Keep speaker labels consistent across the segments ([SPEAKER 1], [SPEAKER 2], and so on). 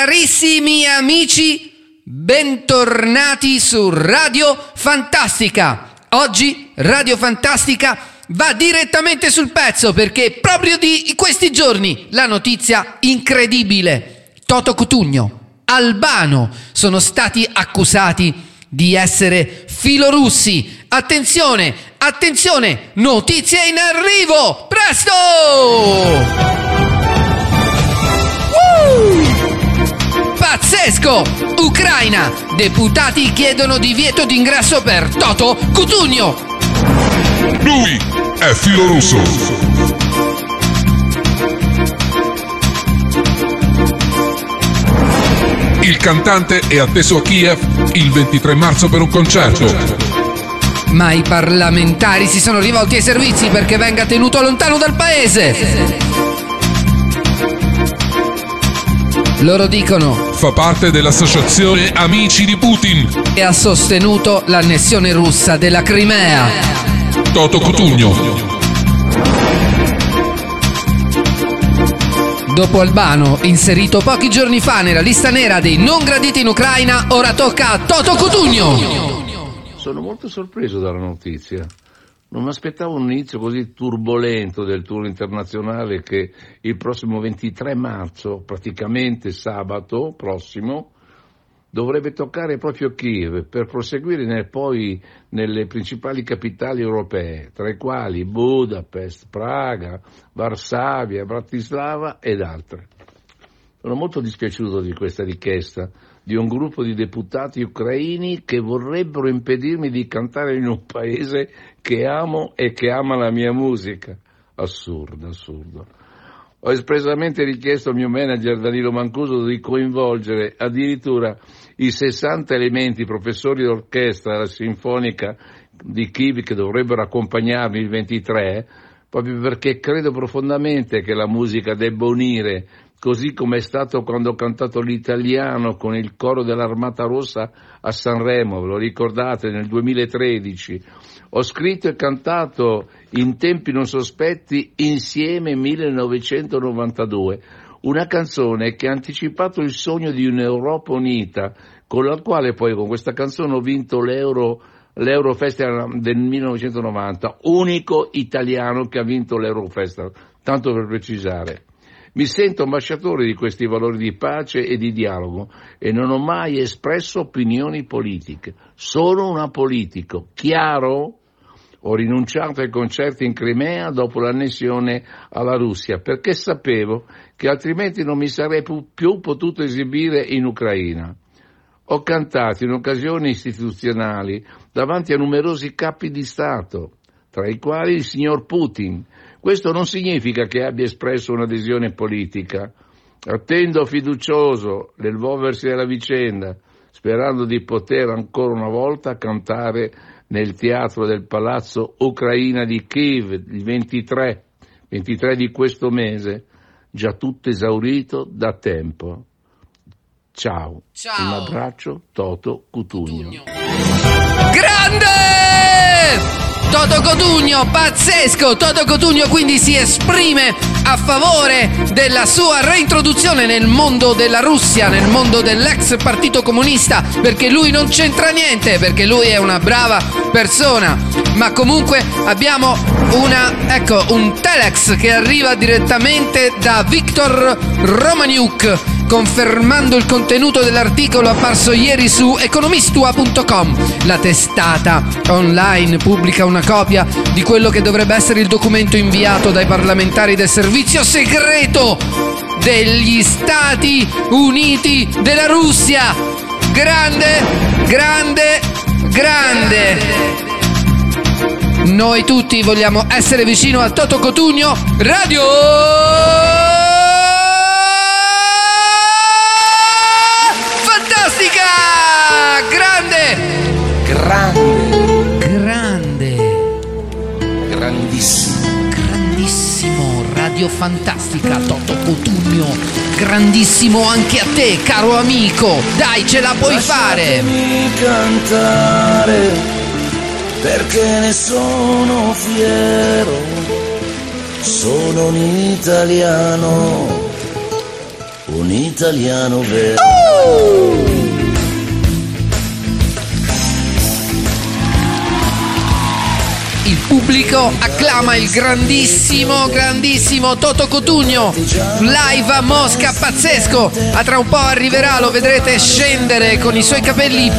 [SPEAKER 1] Carissimi amici, bentornati su Radio Fantastica. Oggi Radio Fantastica va direttamente sul pezzo perché proprio di questi giorni la notizia incredibile. Toto Cutugno, Albano sono stati accusati di essere filorussi. Attenzione, attenzione, notizie in arrivo! Presto! Pazzesco! Ucraina! Deputati chiedono divieto d'ingresso per Toto Cutugno!
[SPEAKER 2] Lui è filorusso! Il cantante è atteso a Kiev il 23 marzo per un concerto.
[SPEAKER 1] Ma i parlamentari si sono rivolti ai servizi perché venga tenuto lontano dal paese. Loro dicono
[SPEAKER 2] Fa parte dell'associazione Amici di Putin.
[SPEAKER 1] e ha sostenuto l'annessione russa della Crimea.
[SPEAKER 2] Toto Cutugno.
[SPEAKER 1] Dopo Albano, inserito pochi giorni fa nella lista nera dei non graditi in Ucraina, ora tocca a Toto Cutugno.
[SPEAKER 3] Sono molto sorpreso dalla notizia. Non mi aspettavo un inizio così turbolento del tour internazionale che il prossimo 23 marzo, praticamente sabato prossimo, dovrebbe toccare proprio Kiev per proseguire nel- poi nelle principali capitali europee, tra i quali Budapest, Praga, Varsavia, Bratislava ed altre. Sono molto dispiaciuto di questa richiesta di un gruppo di deputati ucraini che vorrebbero impedirmi di cantare in un paese che amo e che ama la mia musica. Assurdo, assurdo. Ho espressamente richiesto al mio manager Danilo Mancuso di coinvolgere addirittura i 60 elementi professori d'orchestra della Sinfonica di Kiev che dovrebbero accompagnarmi il 23, proprio perché credo profondamente che la musica debba unire, così come è stato quando ho cantato l'italiano con il coro dell'Armata Rossa a Sanremo, ve lo ricordate, nel 2013. Ho scritto e cantato in tempi non sospetti insieme 1992, una canzone che ha anticipato il sogno di un'Europa unita, con la quale poi con questa canzone ho vinto l'Euro, l'Eurofestival del 1990, unico italiano che ha vinto l'Eurofestival, tanto per precisare. Mi sento ambasciatore di questi valori di pace e di dialogo e non ho mai espresso opinioni politiche. Sono un apolitico, chiaro? Ho rinunciato ai concerti in Crimea dopo l'annessione alla Russia perché sapevo che altrimenti non mi sarei più potuto esibire in Ucraina. Ho cantato in occasioni istituzionali davanti a numerosi capi di Stato, tra i quali il signor Putin. Questo non significa che abbia espresso un'adesione politica. Attendo fiducioso l'evolversi della vicenda, sperando di poter ancora una volta cantare nel teatro del Palazzo Ucraina di Kiev il 23, 23 di questo mese, già tutto esaurito da tempo. Ciao.
[SPEAKER 1] Ciao.
[SPEAKER 3] Un abbraccio, Toto Cutugno.
[SPEAKER 1] Grande! Toto Cotugno, pazzesco! Toto Cotugno quindi si esprime a favore della sua reintroduzione nel mondo della Russia, nel mondo dell'ex partito comunista, perché lui non c'entra niente, perché lui è una brava persona. Ma comunque abbiamo una, ecco, un telex che arriva direttamente da Viktor Romaniuk confermando il contenuto dell'articolo apparso ieri su economistua.com. La testata online pubblica una copia di quello che dovrebbe essere il documento inviato dai parlamentari del servizio segreto degli Stati Uniti della Russia. Grande, grande, grande. Noi tutti vogliamo essere vicino a Toto Cotugno Radio Fantastica! Grande!
[SPEAKER 4] Grande,
[SPEAKER 1] Grande!
[SPEAKER 4] grandissimo.
[SPEAKER 1] Grandissimo Radio Fantastica Toto Cotugno Grandissimo anche a te caro amico Dai ce la puoi fare
[SPEAKER 4] Lasciatemi cantare perché ne sono fiero. Sono un italiano un italiano vero.
[SPEAKER 1] Il pubblico acclama il grandissimo, grandissimo Toto Cotugno. Live a Mosca, pazzesco. A tra un po' arriverà, lo vedrete scendere con i suoi capelli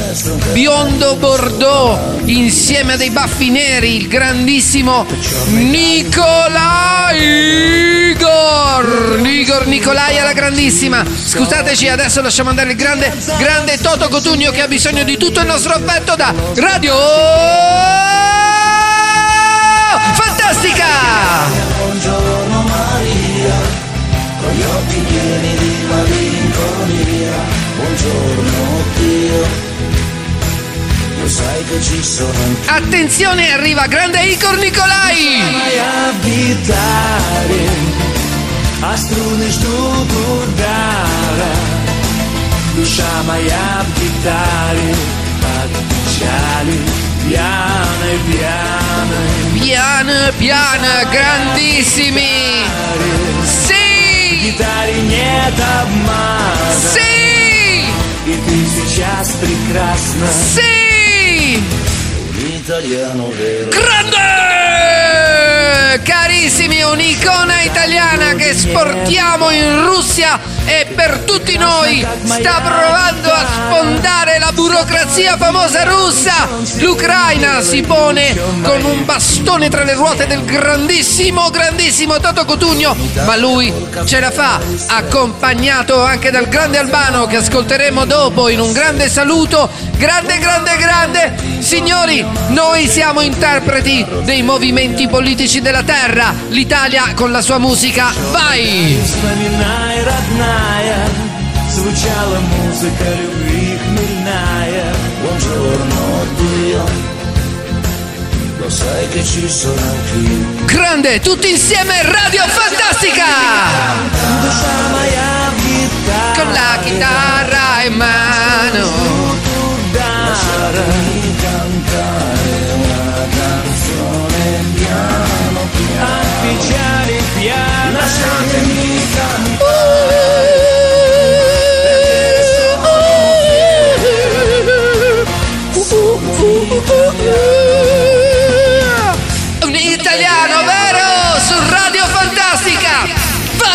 [SPEAKER 1] biondo bordeaux insieme a dei baffi neri. Il grandissimo Nicolai Igor. Igor Nicolai alla grandissima. Scusateci, adesso lasciamo andare il grande, grande Toto Cotugno che ha bisogno di tutto il nostro affetto da Radio Fantastica!
[SPEAKER 4] Buongiorno Maria, con gli occhi pieni di malinconia. Buongiorno Dio, lo sai che ci sono anche
[SPEAKER 1] Attenzione, arriva grande Igor Nicolai!
[SPEAKER 4] a strune știu dara Duša moja abitare Abitare piane piane
[SPEAKER 1] Piano piano, grandissimi! Sì!
[SPEAKER 4] Гитаре нет обмана
[SPEAKER 1] Sì!
[SPEAKER 4] И ты сейчас прекрасна
[SPEAKER 1] Sì!
[SPEAKER 4] Un italiano vero
[SPEAKER 1] Grande! Carissimi, un'icona italiana che sportiamo in Russia e per tutti noi sta provando a sfondare la burocrazia famosa russa. L'Ucraina si pone con un bastone tra le ruote del grandissimo, grandissimo Toto Cotugno, ma lui ce la fa, accompagnato anche dal grande Albano che ascolteremo dopo in un grande saluto. Grande, grande, grande! Signori, noi siamo interpreti dei movimenti politici della terra. L'Italia con la sua musica. Vai!
[SPEAKER 4] Вспоминай, родная Звучала музыка любви buongiorno giorno Dio. Lo sai che ci sono anch'io.
[SPEAKER 1] Grande tutti insieme Radio Fantastica! Con la chitarra in mano.
[SPEAKER 4] Lasciatemi cantare una canzone piano piano piano lasciatemi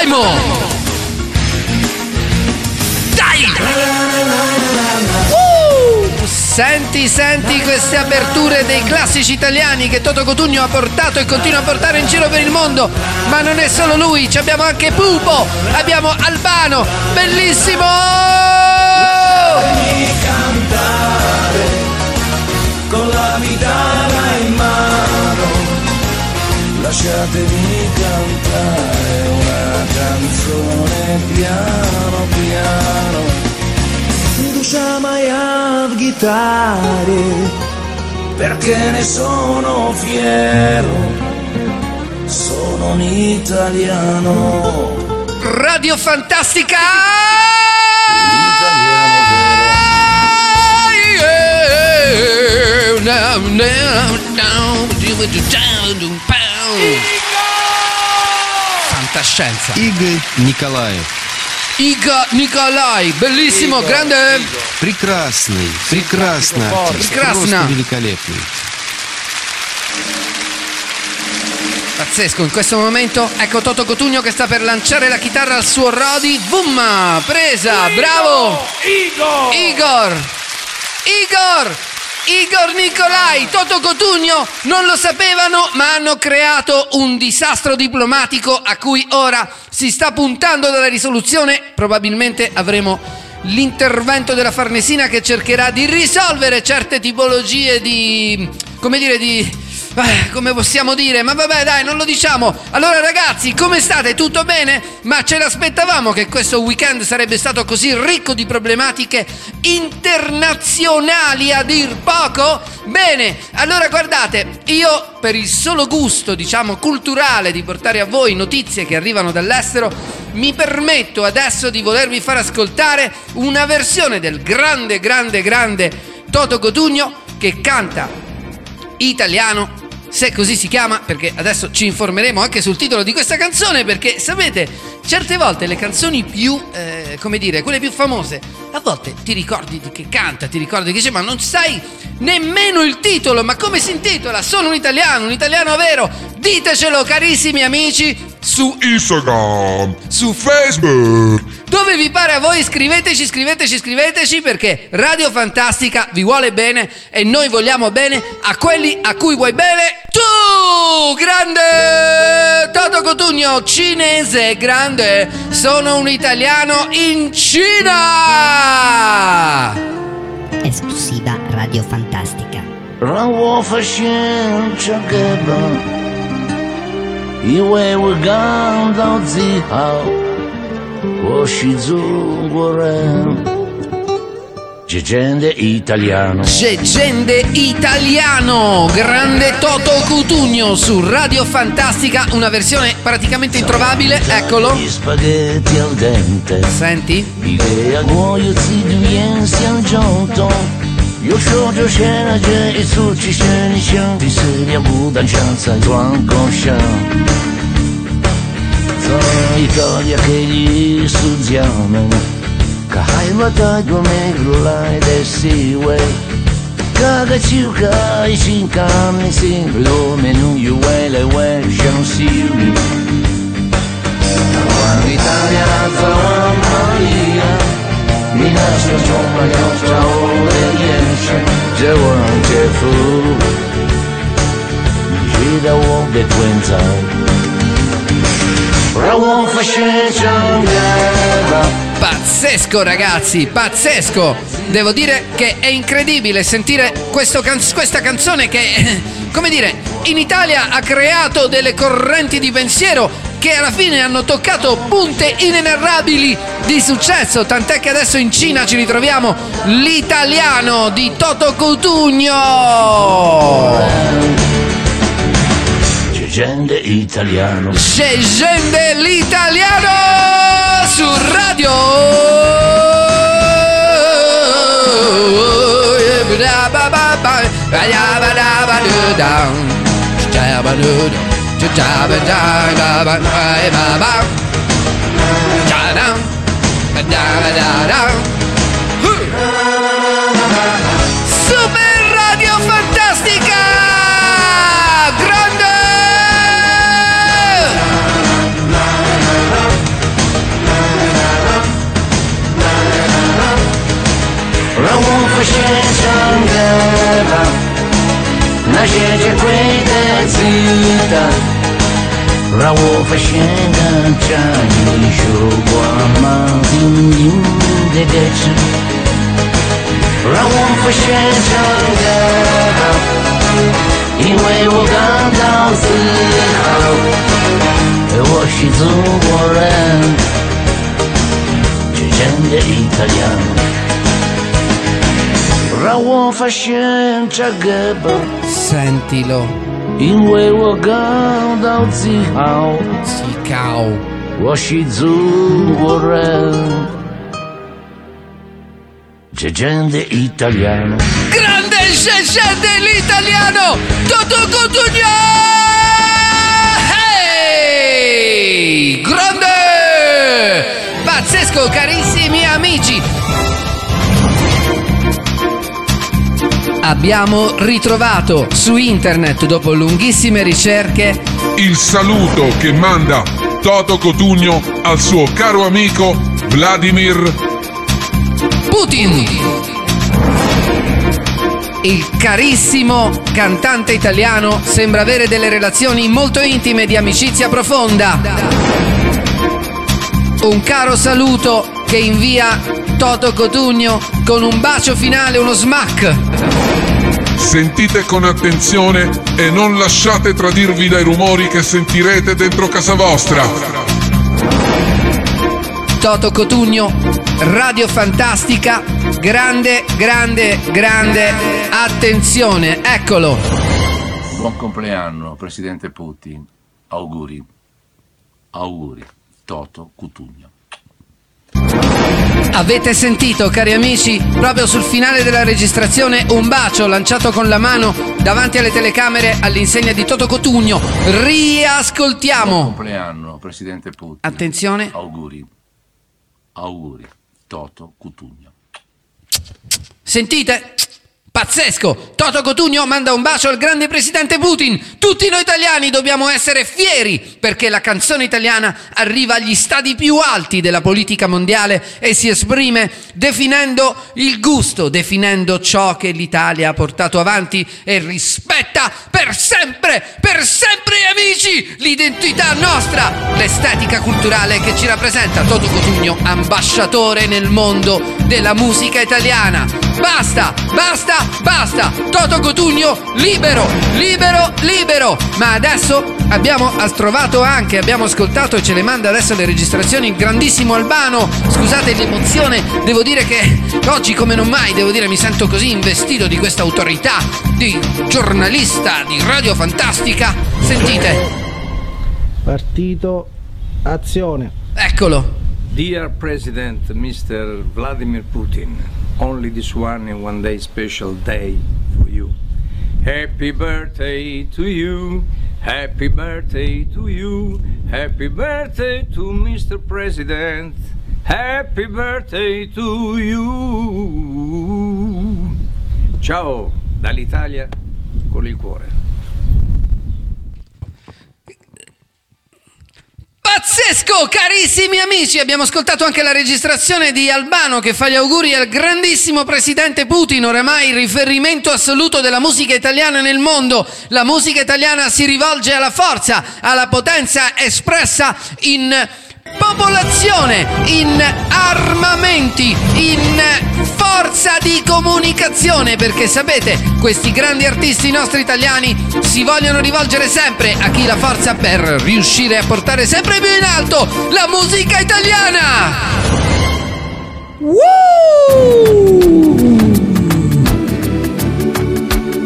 [SPEAKER 1] Vai mo! Dai! Uh! Senti, senti queste aperture dei classici italiani che Toto Cotugno ha portato e continua a portare in giro per il mondo. Ma non è solo lui, ci abbiamo anche Pupo, abbiamo Albano, bellissimo!
[SPEAKER 4] cantare con la chitarra in mano. Lasciatemi cantare canzone piano piano. Duša moja v gitari, perché ne sono fiero, sono un italiano.
[SPEAKER 1] Radio Fantastica! Fantascienza.
[SPEAKER 5] Игорь Николаев.
[SPEAKER 1] Iga Nicolai, bellissimo, grande.
[SPEAKER 5] Прекрасный, прекрасный артист.
[SPEAKER 1] Прекрасно.
[SPEAKER 5] Просто великолепный.
[SPEAKER 1] Pazzesco, in questo momento ecco Toto Cotugno che sta per lanciare la chitarra al suo Rodi. Boom! Presa, bravo! Igor! Igor! Igor! Igor Nicolai, Toto Cotugno non lo sapevano, ma hanno creato un disastro diplomatico a cui ora si sta puntando dalla risoluzione. Probabilmente avremo l'intervento della Farnesina che cercherà di risolvere certe tipologie di. come dire, di. Eh, come possiamo dire? Ma vabbè, dai, non lo diciamo. Allora, ragazzi, come state? Tutto bene? Ma ce l'aspettavamo che questo weekend sarebbe stato così ricco di problematiche internazionali a dir poco? Bene, allora guardate, io per il solo gusto, diciamo, culturale di portare a voi notizie che arrivano dall'estero, mi permetto adesso di volervi far ascoltare una versione del grande, grande, grande Toto Cotugno che canta italiano se così si chiama, perché adesso ci informeremo anche sul titolo di questa canzone, perché sapete certe volte le canzoni più, eh, come dire, quelle più famose, a volte ti ricordi di che canta, ti ricordi che c'è, ma non sai nemmeno il titolo, ma come si intitola? Sono un italiano, un italiano vero. Ditecelo carissimi amici su
[SPEAKER 2] Instagram, su Facebook.
[SPEAKER 1] dove vi pare a voi, scriveteci, scriveteci, scriveteci perché Radio Fantastica vi vuole bene e noi vogliamo bene a quelli a cui vuoi bene tu, grande Toto Cotugno, cinese, grande, sono un italiano in Cina!
[SPEAKER 6] Esclusiva Radio Fantastica.
[SPEAKER 3] 让 Gegende italiano.
[SPEAKER 1] Gegende italiano, grande Toto Cutugno su Radio Fantastica, una versione praticamente introvabile, eccolo.
[SPEAKER 3] Gli spaghetti al dente.
[SPEAKER 1] Senti?
[SPEAKER 3] Idea guoio ziduiensi al giotto. Io sciogio scena e il succi scenica, di seria budancianza e tuan conscia. Sono Italia che gli studiamo che hai matato me glai del seaway. Caga ciuca i cinque anni sin lo menu io e le we shan see Italia zała Maria Mi nasza ciągła nostra obedienza Działam fu Mi gira obequenza Rawon fascenza ngeva
[SPEAKER 1] Pazzesco ragazzi, pazzesco! Devo dire che è incredibile sentire questo can- questa canzone che, come dire, in Italia ha creato delle correnti di pensiero che alla fine hanno toccato punte inenarrabili di successo, tant'è che adesso in Cina ci ritroviamo l'italiano di Toto Cutugno!
[SPEAKER 3] Gente italiano
[SPEAKER 1] Scende l'italiano su radio. 让我发现
[SPEAKER 3] 唱歌吧那些珍贵的记得让我发现了这一束光芒隐隐的歌词让我发现唱 fantascienza Gabber.
[SPEAKER 1] Sentilo.
[SPEAKER 3] In way we're gone down Zihao. Zihao. Washizu Warren. gente italiano.
[SPEAKER 1] Grande Gegende l'italiano! Toto Hey Grande! Pazzesco, carissimi amici! Abbiamo ritrovato su internet dopo lunghissime ricerche
[SPEAKER 2] Il saluto che manda Toto Cotugno al suo caro amico Vladimir
[SPEAKER 1] Putin. Il carissimo cantante italiano sembra avere delle relazioni molto intime di amicizia profonda. Un caro saluto che invia Toto Cotugno con un bacio finale, uno smack.
[SPEAKER 2] Sentite con attenzione e non lasciate tradirvi dai rumori che sentirete dentro casa vostra.
[SPEAKER 1] Toto Cotugno, Radio Fantastica, grande, grande, grande attenzione, eccolo.
[SPEAKER 7] Buon compleanno, Presidente Putin. Auguri. Auguri. Toto Cutugno.
[SPEAKER 1] Avete sentito, cari amici, proprio sul finale della registrazione un bacio lanciato con la mano davanti alle telecamere all'insegna di Toto Cotugno. Riascoltiamo.
[SPEAKER 3] Compleanno, Presidente Putin.
[SPEAKER 1] Attenzione.
[SPEAKER 3] Auguri. Auguri. Toto Cutugno.
[SPEAKER 1] Sentite? Pazzesco! Toto Cotugno manda un bacio al grande presidente Putin. Tutti noi italiani dobbiamo essere fieri perché la canzone italiana arriva agli stadi più alti della politica mondiale e si esprime definendo il gusto, definendo ciò che l'Italia ha portato avanti e rispetta per sempre, per sempre amici, l'identità nostra, l'estetica culturale che ci rappresenta. Toto Cotugno, ambasciatore nel mondo della musica italiana. Basta, basta, basta! Toto Cotugno libero, libero, libero! Ma adesso abbiamo trovato anche, abbiamo ascoltato e ce le manda adesso le registrazioni il grandissimo Albano. Scusate l'emozione, devo dire che oggi come non mai, devo dire, mi sento così investito di questa autorità di giornalista di Radio Fantastica. Sentite,
[SPEAKER 8] Partito Azione.
[SPEAKER 1] eccolo.
[SPEAKER 9] Dear President Mr. Vladimir Putin, only this one and one day special day for you. Happy birthday to you, happy birthday to you, happy birthday to Mr. President, happy birthday to you. Ciao dall'Italia con il cuore.
[SPEAKER 1] Pazzesco, carissimi amici! Abbiamo ascoltato anche la registrazione di Albano che fa gli auguri al grandissimo presidente Putin, oramai il riferimento assoluto della musica italiana nel mondo. La musica italiana si rivolge alla forza, alla potenza espressa in popolazione, in armamenti, in forza di comunicazione, perché sapete, questi grandi artisti nostri italiani si vogliono rivolgere sempre a chi la forza per riuscire a portare sempre più in alto la musica italiana.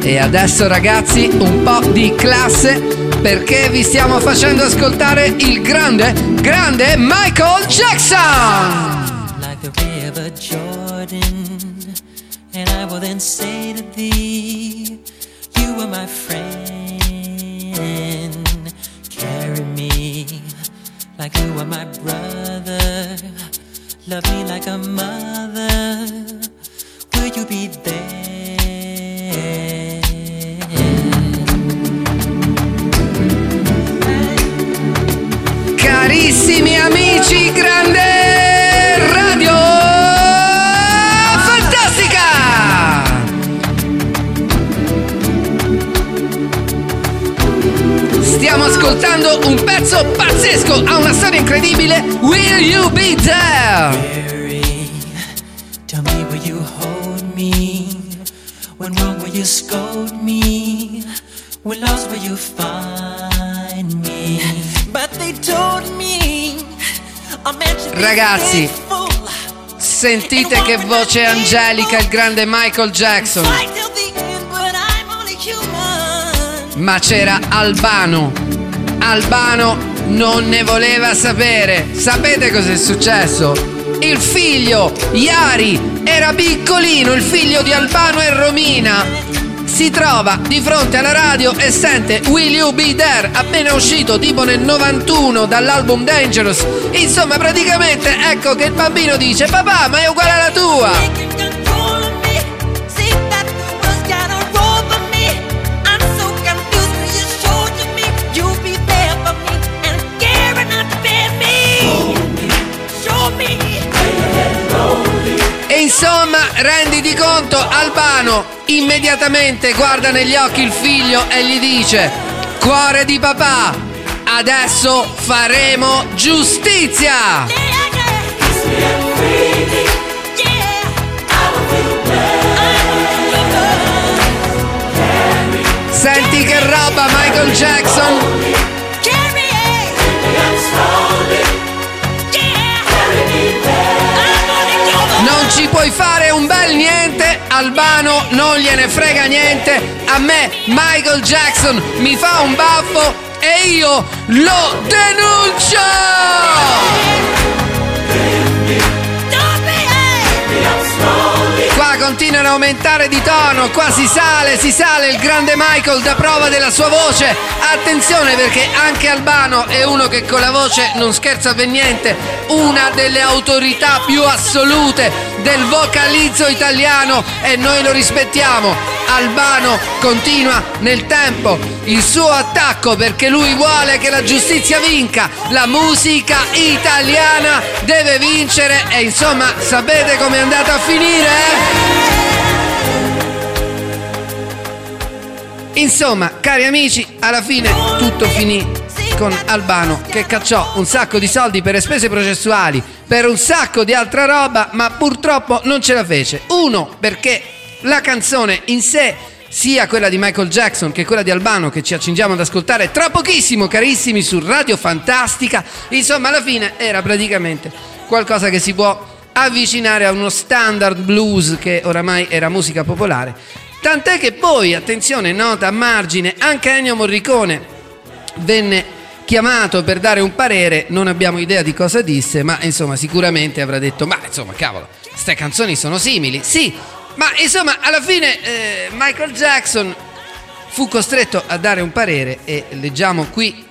[SPEAKER 1] E adesso ragazzi un po' di classe perché vi stiamo facendo ascoltare il grande, grande Michael Jackson!
[SPEAKER 10] like the river Jordan. And say to thee, You are my friend. Carry me like you are my brother. Love me like a mother. Will you be there?
[SPEAKER 1] Carissimi amici, grande ascoltando un pezzo pazzesco, ha una storia incredibile. Will you be there?
[SPEAKER 10] Mary, tell me will you hold me? When wrong will you scold me? When lost will you find me? But they told me be
[SPEAKER 1] Ragazzi. Sentite che voce angelica il grande Michael Jackson.
[SPEAKER 10] I'm.
[SPEAKER 1] Ma c'era Albano. Albano non ne voleva sapere. Sapete cos'è successo? Il figlio, Iari, era piccolino, il figlio di Albano e Romina. Si trova di fronte alla radio e sente Will You Be There, appena uscito tipo nel 91 dall'album Dangerous. Insomma, praticamente ecco che il bambino dice papà, ma è uguale alla tua. Insomma, renditi conto, Albano immediatamente guarda negli occhi il figlio e gli dice: Cuore di papà, adesso faremo giustizia! Senti che roba, Michael Jackson! Ci puoi fare un bel niente, Albano non gliene frega niente, a me Michael Jackson mi fa un baffo e io lo denuncio!
[SPEAKER 10] Be
[SPEAKER 1] continuano a aumentare di tono, qua si sale, si sale, il grande Michael dà prova della sua voce. Attenzione perché anche Albano è uno che con la voce non scherza per niente, una delle autorità più assolute del vocalizzo italiano e noi lo rispettiamo. Albano continua nel tempo il suo attacco perché lui vuole che la giustizia vinca, la musica italiana deve vincere e insomma sapete com'è andata a finire? eh? Insomma, cari amici, alla fine tutto finì con Albano che cacciò un sacco di soldi per le spese processuali, per un sacco di altra roba, ma purtroppo non ce la fece. Uno, perché la canzone in sé, sia quella di Michael Jackson che quella di Albano che ci accingiamo ad ascoltare tra pochissimo, carissimi, su Radio Fantastica, insomma alla fine era praticamente qualcosa che si può avvicinare a uno standard blues che oramai era musica popolare. Tant'è che poi, attenzione, nota a margine, anche Ennio Morricone venne chiamato per dare un parere, non abbiamo idea di cosa disse, ma insomma sicuramente avrà detto, ma insomma cavolo, queste canzoni sono simili, sì, ma insomma alla fine eh, Michael Jackson fu costretto a dare un parere e leggiamo qui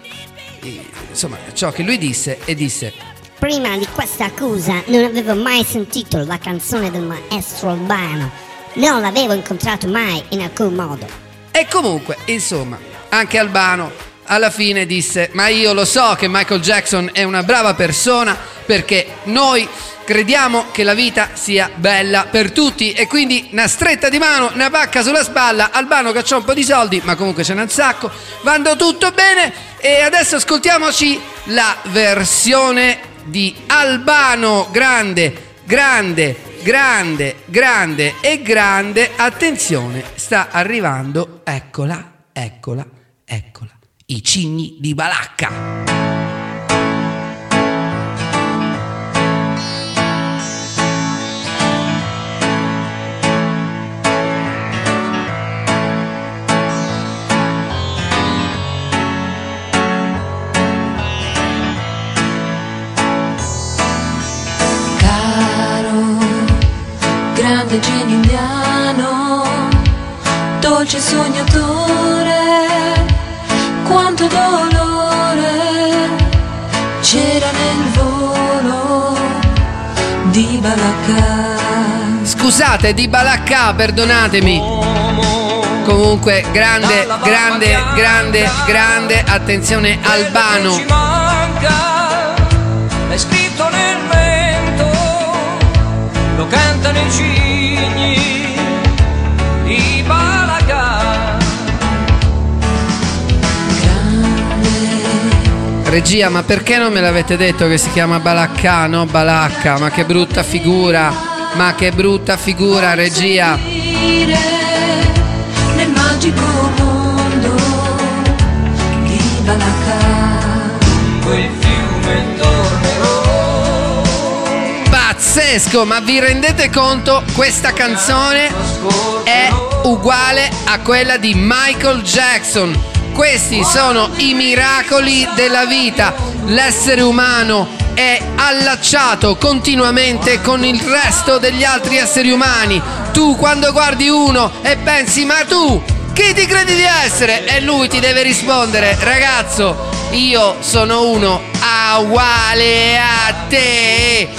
[SPEAKER 1] eh, insomma ciò che lui disse e disse
[SPEAKER 11] Prima di questa accusa non avevo mai sentito la canzone del maestro Albano. Non l'avevo incontrato mai in alcun modo.
[SPEAKER 1] E comunque, insomma, anche Albano alla fine disse: Ma io lo so che Michael Jackson è una brava persona perché noi crediamo che la vita sia bella per tutti e quindi una stretta di mano, una pacca sulla spalla, Albano cacciò un po' di soldi, ma comunque ce n'è un sacco, vanno tutto bene e adesso ascoltiamoci la versione di Albano grande, grande, grande, grande e grande. Attenzione, sta arrivando, eccola, eccola, eccola. I cigni di Balacca.
[SPEAKER 12] Grande genio indiano, dolce sognatore, dolore c'era nel volo di Balacca.
[SPEAKER 1] Scusate, di Balacca, perdonatemi. Comunque, grande, grande, grande, grande, attenzione Albano.
[SPEAKER 13] L'hai scritto nel vento, lo cantano i cigni
[SPEAKER 1] Regia, ma perché non me l'avete detto che si chiama Balacca, no Balacca? Ma che brutta figura, ma che brutta figura, regia.
[SPEAKER 12] Nel magico mondo di Balacca.
[SPEAKER 13] Quel fiume tornerò.
[SPEAKER 1] Pazzesco, ma vi rendete conto? Questa canzone è uguale a quella di Michael Jackson. Questi sono i miracoli della vita. L'essere umano è allacciato continuamente con il resto degli altri esseri umani. Tu quando guardi uno e pensi, ma tu chi ti credi di essere? E lui ti deve rispondere, ragazzo, io sono uno uguale a te,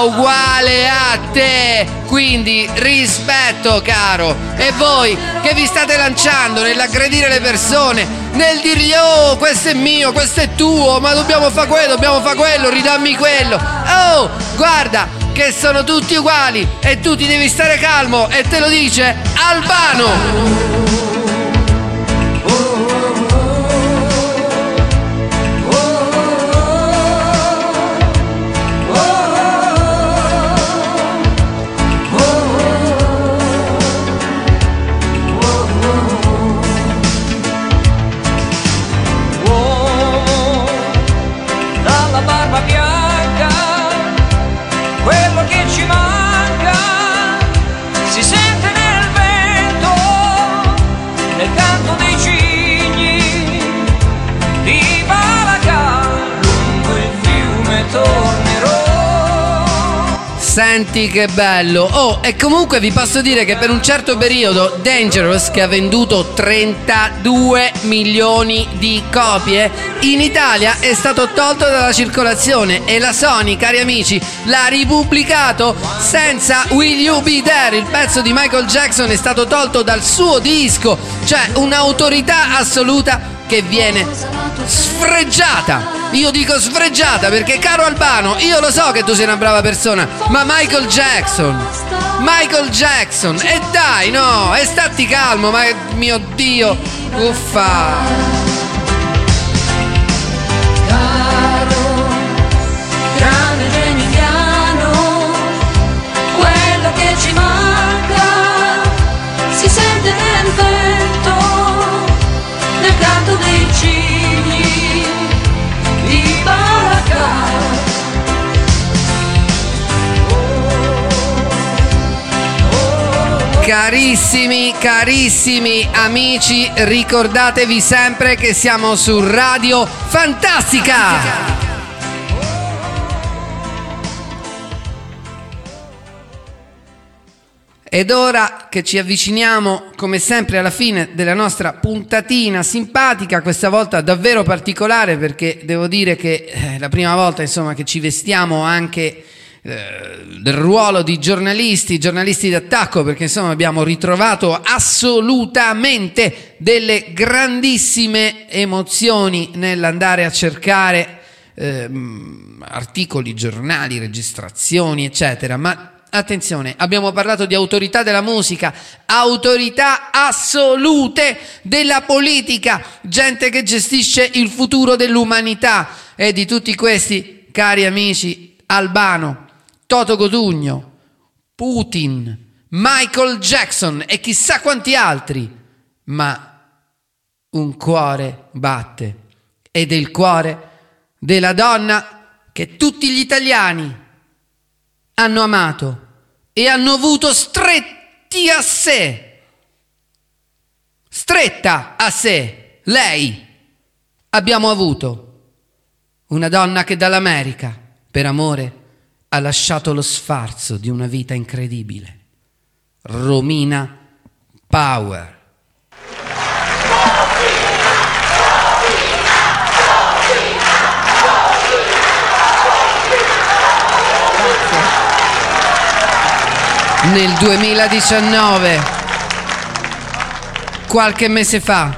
[SPEAKER 1] uguale a te. Quindi rispetto, caro. E voi che vi state lanciando nell'aggredire le persone, nel dirgli oh, questo è mio, questo è tuo, ma dobbiamo fare quello, dobbiamo fare quello, ridammi quello. Oh, guarda che sono tutti uguali e tu ti devi stare calmo e te lo dice Albano. Senti che bello. Oh, e comunque vi posso dire che per un certo periodo Dangerous, che ha venduto 32 milioni di copie, in Italia è stato tolto dalla circolazione e la Sony, cari amici, l'ha ripubblicato senza Will You Be There. Il pezzo di Michael Jackson è stato tolto dal suo disco, cioè un'autorità assoluta che viene sfregiata. Io dico sfregiata perché caro Albano, io lo so che tu sei una brava persona, ma Michael Jackson, Michael Jackson, e dai no, e stati calmo, ma mio Dio, uffa.
[SPEAKER 12] si sente nel vento, nel canto dei cigni
[SPEAKER 1] Carissimi, carissimi amici, ricordatevi sempre che siamo su Radio Fantastica. Ed ora che ci avviciniamo, come sempre, alla fine della nostra puntatina simpatica, questa volta davvero particolare perché devo dire che è la prima volta insomma, che ci vestiamo anche eh, del ruolo di giornalisti, giornalisti d'attacco, perché insomma abbiamo ritrovato assolutamente delle grandissime emozioni nell'andare a cercare ehm, articoli, giornali, registrazioni, eccetera. Ma Attenzione, abbiamo parlato di autorità della musica, autorità assolute della politica, gente che gestisce il futuro dell'umanità e di tutti questi, cari amici, Albano, Toto Cotugno, Putin, Michael Jackson e chissà quanti altri, ma un cuore batte ed è il cuore della donna che tutti gli italiani hanno amato e hanno avuto stretti a sé. Stretta a sé, lei. Abbiamo avuto una donna che dall'America, per amore, ha lasciato lo sfarzo di una vita incredibile. Romina Power. Nel 2019, qualche mese fa,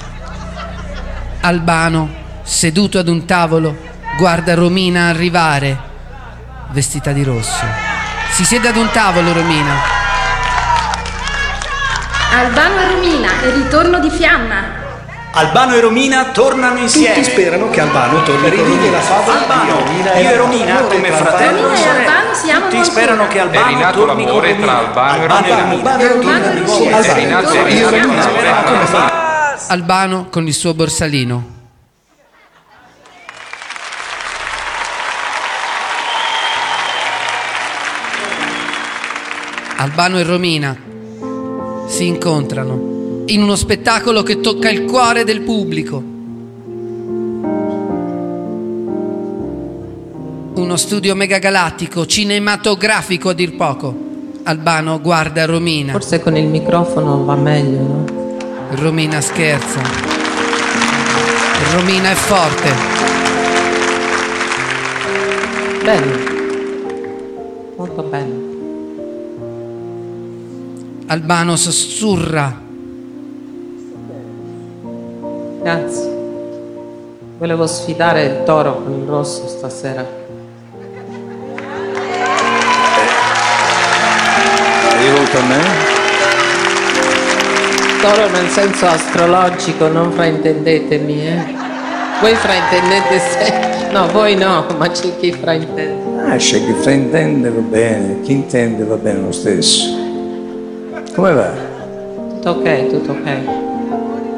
[SPEAKER 1] Albano, seduto ad un tavolo, guarda Romina arrivare, vestita di rosso. Si siede ad un tavolo, Romina.
[SPEAKER 14] Albano e Romina, il ritorno di Fiamma.
[SPEAKER 15] Albano e Romina tornano insieme.
[SPEAKER 16] Tutti sperano che Albano torni con
[SPEAKER 15] Rivive
[SPEAKER 16] Romina.
[SPEAKER 15] la favola
[SPEAKER 16] Albano,
[SPEAKER 15] di Romina io e Romina come fratello
[SPEAKER 14] Romina
[SPEAKER 15] e sorella.
[SPEAKER 14] Albano si amano
[SPEAKER 15] Tutti sperano che
[SPEAKER 17] È
[SPEAKER 15] Albano
[SPEAKER 17] rinato
[SPEAKER 15] torni con
[SPEAKER 17] l'amore
[SPEAKER 15] Romina.
[SPEAKER 17] tra Albano e
[SPEAKER 15] Albano e
[SPEAKER 17] Romina.
[SPEAKER 14] Albano e Romina.
[SPEAKER 17] È rinato
[SPEAKER 14] Tornano insieme.
[SPEAKER 1] Albano con il suo borsalino. Albano e Romina si incontrano in uno spettacolo che tocca il cuore del pubblico. Uno studio megagalattico, cinematografico a dir poco. Albano guarda Romina.
[SPEAKER 18] Forse con il microfono va meglio, no?
[SPEAKER 1] Romina scherza. Romina è forte.
[SPEAKER 18] Bello. Molto bello.
[SPEAKER 1] Albano sussurra.
[SPEAKER 18] Grazie. Volevo sfidare il toro con il rosso stasera.
[SPEAKER 15] Rivolto a me?
[SPEAKER 18] Toro nel senso astrologico, non fraintendetemi, eh. Voi fraintendete se... No, voi no, ma c'è chi fraintende.
[SPEAKER 19] Ah, c'è chi fraintende va bene, chi intende va bene lo stesso. Come va?
[SPEAKER 18] Tutto ok, tutto ok.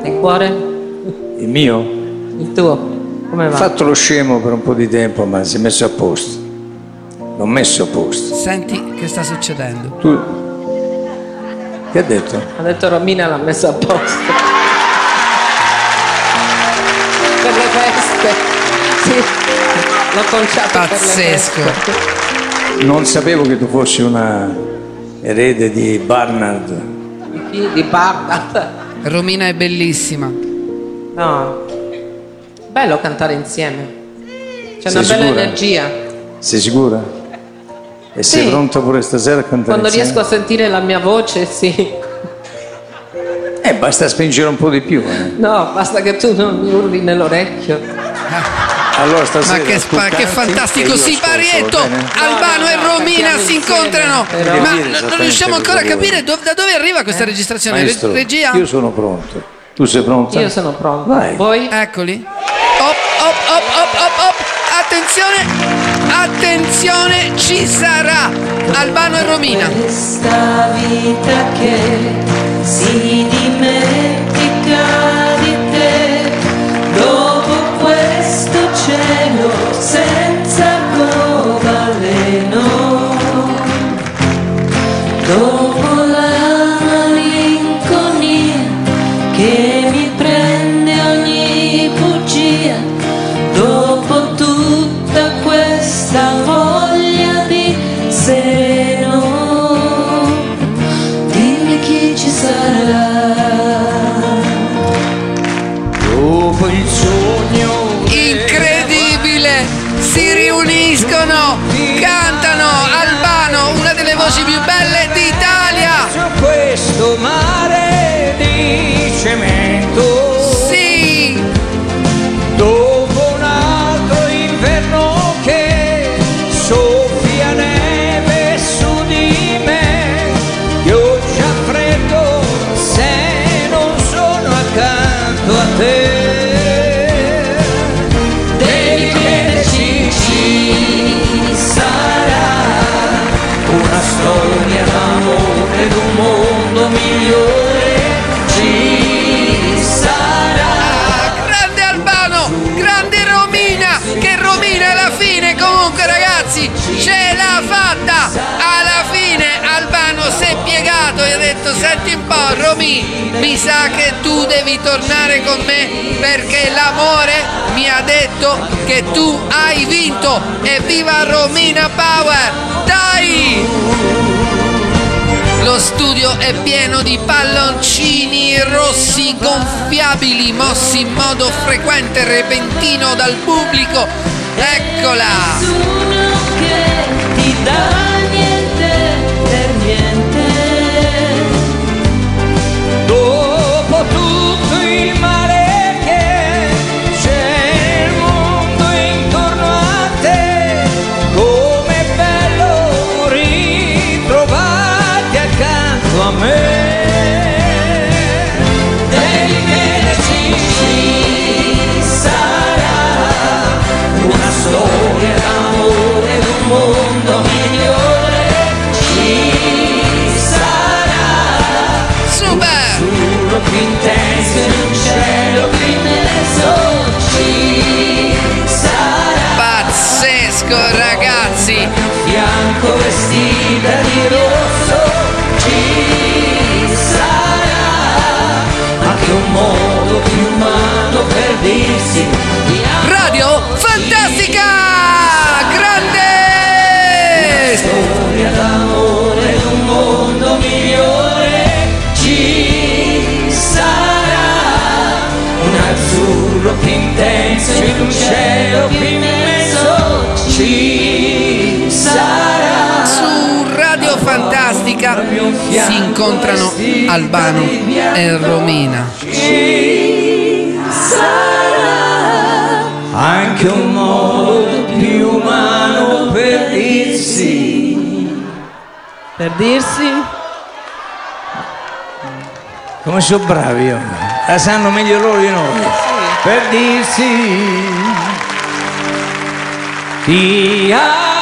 [SPEAKER 18] E il cuore?
[SPEAKER 19] Il mio?
[SPEAKER 18] Il tuo? Come
[SPEAKER 19] Ho
[SPEAKER 18] va?
[SPEAKER 19] fatto lo scemo per un po' di tempo, ma si è messo a posto. L'ho messo a posto.
[SPEAKER 1] Senti che sta succedendo.
[SPEAKER 19] Tu. Che ha detto?
[SPEAKER 18] Ha detto Romina l'ha messa a posto. per le feste. Sì. L'ho conciato
[SPEAKER 1] Pazzesco.
[SPEAKER 18] per le feste.
[SPEAKER 19] Non sapevo che tu fossi una erede di Barnard.
[SPEAKER 18] Chi di Barda.
[SPEAKER 1] Romina è bellissima.
[SPEAKER 18] No. Bello cantare insieme. C'è una
[SPEAKER 19] Sei
[SPEAKER 18] bella
[SPEAKER 19] sicura?
[SPEAKER 18] energia.
[SPEAKER 19] Sei sicura? E sei
[SPEAKER 18] Sì.
[SPEAKER 19] pronta pure stasera a cantare
[SPEAKER 18] Quando
[SPEAKER 19] insieme?
[SPEAKER 18] riesco a sentire la mia voce, sì.
[SPEAKER 19] Eh, basta spingere un po' di più. eh.
[SPEAKER 18] No, basta che tu non mi urli nell'orecchio.
[SPEAKER 19] Allora stasera
[SPEAKER 1] Ma che, spa- che fantastico siparietto! Albano e Romina si
[SPEAKER 18] insieme,
[SPEAKER 1] incontrano!
[SPEAKER 18] però.
[SPEAKER 1] Ma non riusciamo ancora a capire do- da dove arriva questa registrazione. Re-
[SPEAKER 19] Maestro,
[SPEAKER 1] regia?
[SPEAKER 19] io sono pronto. Tu sei pronta?
[SPEAKER 18] Io sono pronto.
[SPEAKER 19] Vai.
[SPEAKER 18] Voi?
[SPEAKER 1] Eccoli. Op, op, op, op, op, op. Attenzione! Attenzione, ci sarà! Albano e Romina.
[SPEAKER 12] Questa vita che
[SPEAKER 13] storia d'amore d'un mondo
[SPEAKER 1] senti un po' Romi, mi sa che tu devi tornare con me perché l'amore mi ha detto che tu hai vinto! Evviva Romina Power! Dai! Lo studio è pieno di palloncini rossi gonfiabili mossi in modo frequente e repentino dal pubblico. Eccola!
[SPEAKER 12] nessuno che ti dà niente per niente
[SPEAKER 13] Dopo
[SPEAKER 1] Radio Fantastica! Grande!
[SPEAKER 13] storia d'amore d'un mondo migliore ci sarà un azzurro più intenso in un cielo più immenso ci sarà
[SPEAKER 1] Su Radio Fantastica si incontrano Albano e Romina.
[SPEAKER 13] Sarà anche un modo più umano per dirsi
[SPEAKER 18] Per dirsi?
[SPEAKER 19] Come sono bravi io? La sanno meglio loro di noi.
[SPEAKER 13] per dirsi ti amo